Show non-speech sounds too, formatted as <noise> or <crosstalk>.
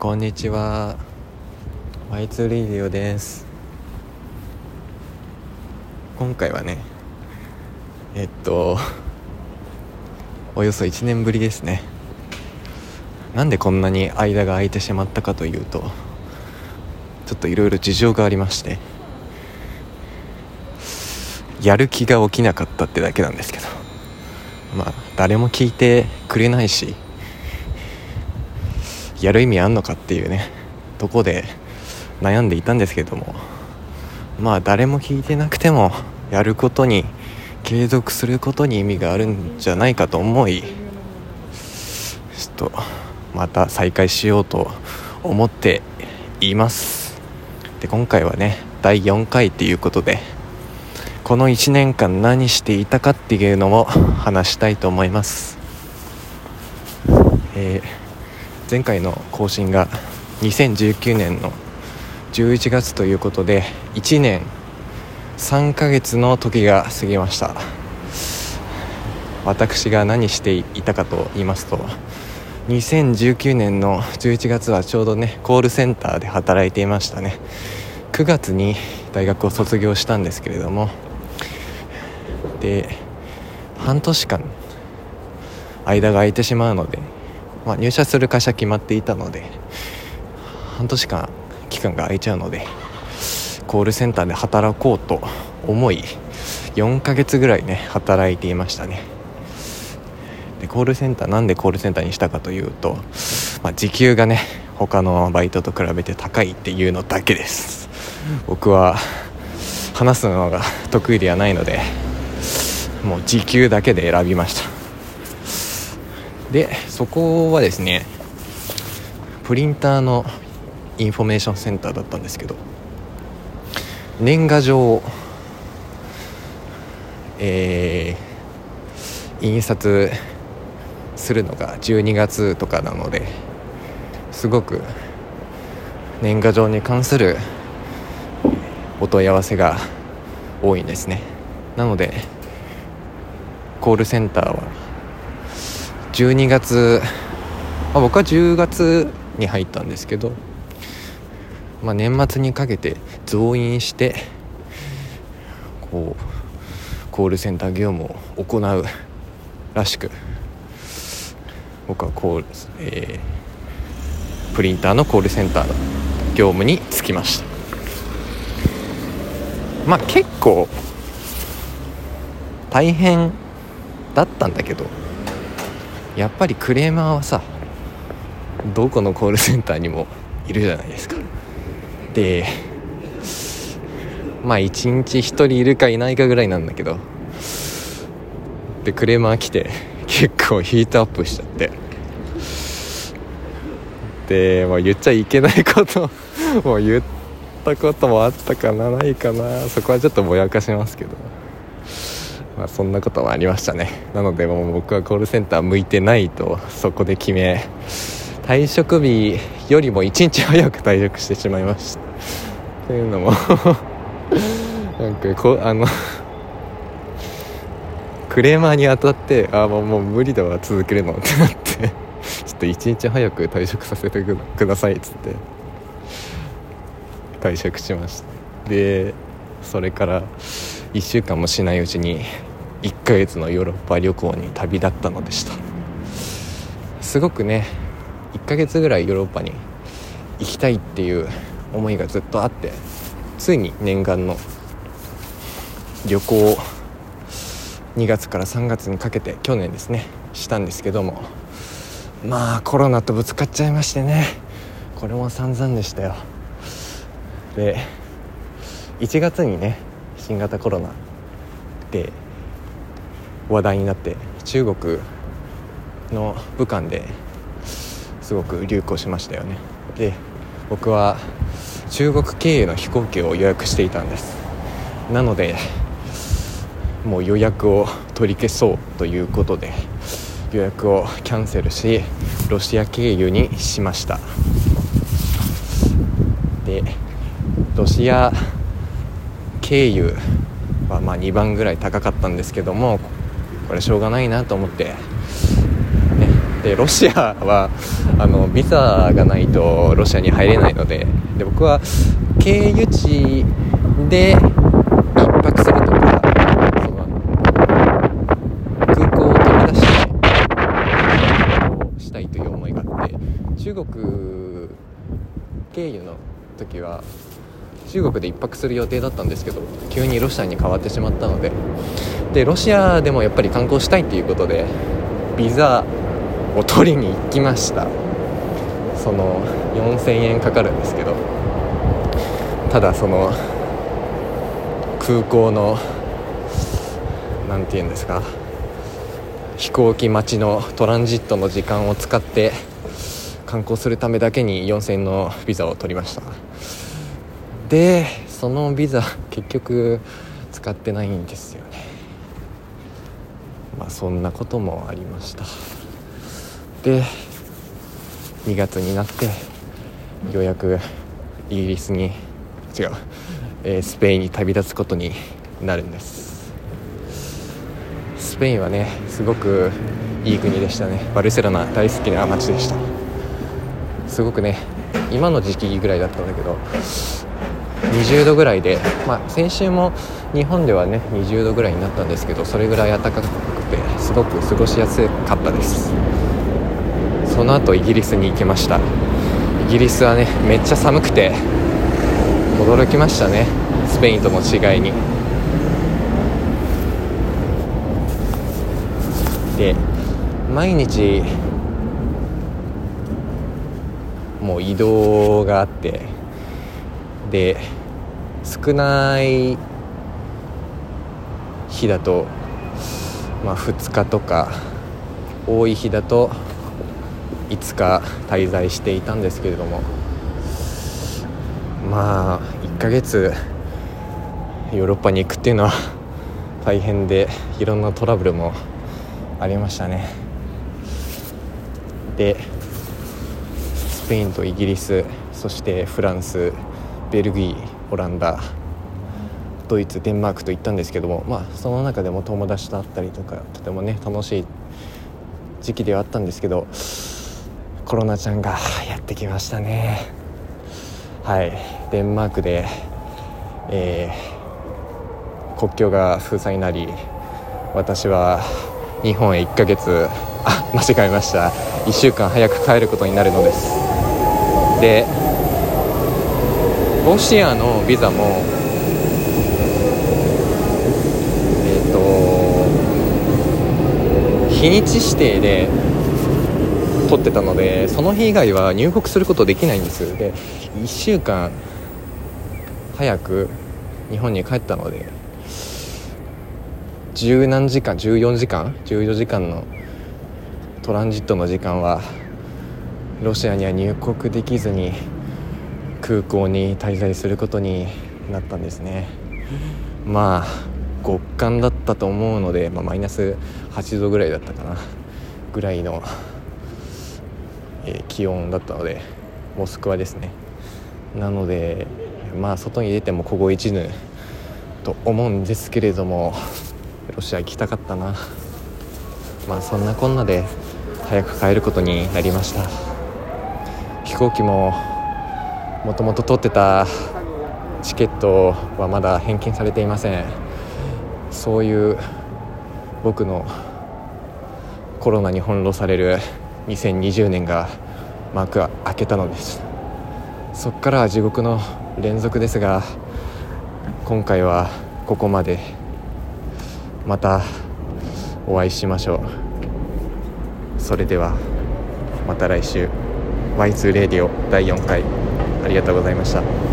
こんにちは。Y2 レディオです。今回はねえっとおよそ1年ぶりですね。なんでこんなに間が空いてしまったかというとちょっといろいろ事情がありましてやる気が起きなかったってだけなんですけど。まあ誰も聞いてくれないしやる意味あんのかっていうねとこで悩んでいたんですけれどもまあ誰も聞いてなくてもやることに継続することに意味があるんじゃないかと思いちょっとまた再開しようと思っています。で今回はね第4回っていうことでこの1年間何していたかっていうのを話したいと思います。えー前回の更新が2019年の11月ということで1年3ヶ月の時が過ぎました。私が何していたかと言いますと2019年の11月はちょうどねコールセンターで働いていましたね。9月に大学を卒業したんですけれどもで半年間間が空いてしまうのでまあ、入社する会社決まっていたので半年間期間が空いちゃうのでコールセンターで働こうと思い4ヶ月ぐらいね働いていましたね。でコールセンターなんでコールセンターにしたかというと、まあ、時給がね他のバイトと比べて高いっていうのだけです。僕は話すのが得意ではないのでもう時給だけで選びました。でそこはですねプリンターのインフォメーションセンターだったんですけど年賀状えー、印刷するのが12月とかなのですごく年賀状に関するお問い合わせが多いんですね。なのでコールセンターは12月、まあ、僕は10月に入ったんですけど、まあ、年末にかけて増員してこうコールセンター業務を行うらしく僕はコール、えー、プリンターのコールセンターの業務に就きました。まあ結構大変だったんだけどやっぱりクレーマーはさどこのコールセンターにもいるじゃないですか。でまあ一日1人いるかいないかぐらいなんだけどでクレーマー来て結構ヒートアップしちゃって。で、まあ、言っちゃいけないことも言ったこともあったかなないかなそこはちょっとぼやかしますけど。まあ、そんなこともありましたね。なのでもう僕はコールセンター向いてないとそこで決め退職日よりも1日早く退職してしまいました。というのも <laughs> なんかこあのクレーマーに当たってあももう無理だわ続けるのってなってちょっと1日早く退職させてくださいっつって退職しました。でそれから1週間もしないうちに1ヶ月のヨーロッパ旅行に旅立ったのでした。すごくね1ヶ月ぐらいヨーロッパに行きたいっていう思いがずっとあってついに念願の旅行を2月から3月にかけて去年ですねしたんですけどもまあコロナとぶつかっちゃいましてねこれも散々でしたよ。で1月にね新型コロナで話題になって中国の武漢ですごく流行しましたよね。で僕は中国経由の飛行機を予約していたんです。なのでもう予約を取り消そうということで予約をキャンセルしロシア経由にしました。でロシア経由はまあ2番ぐらい高かったんですけどもこれしょうがないなと思って、ね、でロシアはあのビザがないとロシアに入れないので。で僕は経由地で1泊するとかその空港を飛び出してしたいという思いがあって。中国経由の時は中国で1泊する予定だったんですけど急にロシアに変わってしまったので。でロシアでもやっぱり観光したいっていうことでビザを取りに行きました。その4000円かかるんですけど。ただその空港の何て言うんですか飛行機待ちのトランジットの時間を使って観光するためだけに4000円のビザを取りました。でそのビザ結局使ってないんですよね。まあそんなこともありました。で2月になってようやくイギリスに違う、えー、スペインに旅立つことになるんです。スペインはねすごくいい国でしたね。バルセロナ大好きな街でした。すごくね今の時期ぐらいだったんだけど20度ぐらいで、まあ、先週も日本ではね20度ぐらいになったんですけどそれぐらい暖かくてすごく過ごしやすかったです。その後イギリスに行きました。イギリスはねめっちゃ寒くて驚きましたね。スペインとの違いに。で毎日もう移動があってで少ない日だと、まあ、2日とか多い日だと5日滞在していたんですけれどもまあ1ヶ月ヨーロッパに行くっていうのは大変でいろんなトラブルもありましたね。でスペインとイギリスそしてフランスベルギーオランダドイツデンマークと行ったんですけどもまあその中でも友達と会ったりとかとてもね楽しい時期ではあったんですけどコロナちゃんがやってきましたね。はい。デンマークで、えー、国境が封鎖になり私は日本へ1ヶ月あ間違えました。1週間早く帰ることになるのです。でロシアのビザもえっ、ー、と日にち指定で取ってたのでその日以外は入国することできないんです。で1週間早く日本に帰ったので十何時間14時間14時間のトランジットの時間はロシアには入国できずに空港に滞在することになったんですね。まあ極寒だったと思うので、まあ、マイナス8度ぐらいだったかな。ぐらいの、えー、気温だったのでモスクワですね。なのでまあ外に出ても凍え死ぬと思うんですけれどもロシア行きたかったな。まあそんなこんなで早く帰ることになりました。飛行機ももともと取ってたチケットはまだ返金されていません。そういう僕のコロナに翻弄される2020年が幕は開けたのです。そこからは地獄の連続ですが今回はここまで。またお会いしましょう。それではまた来週。Y2 レディオ第4回。ありがとうございました。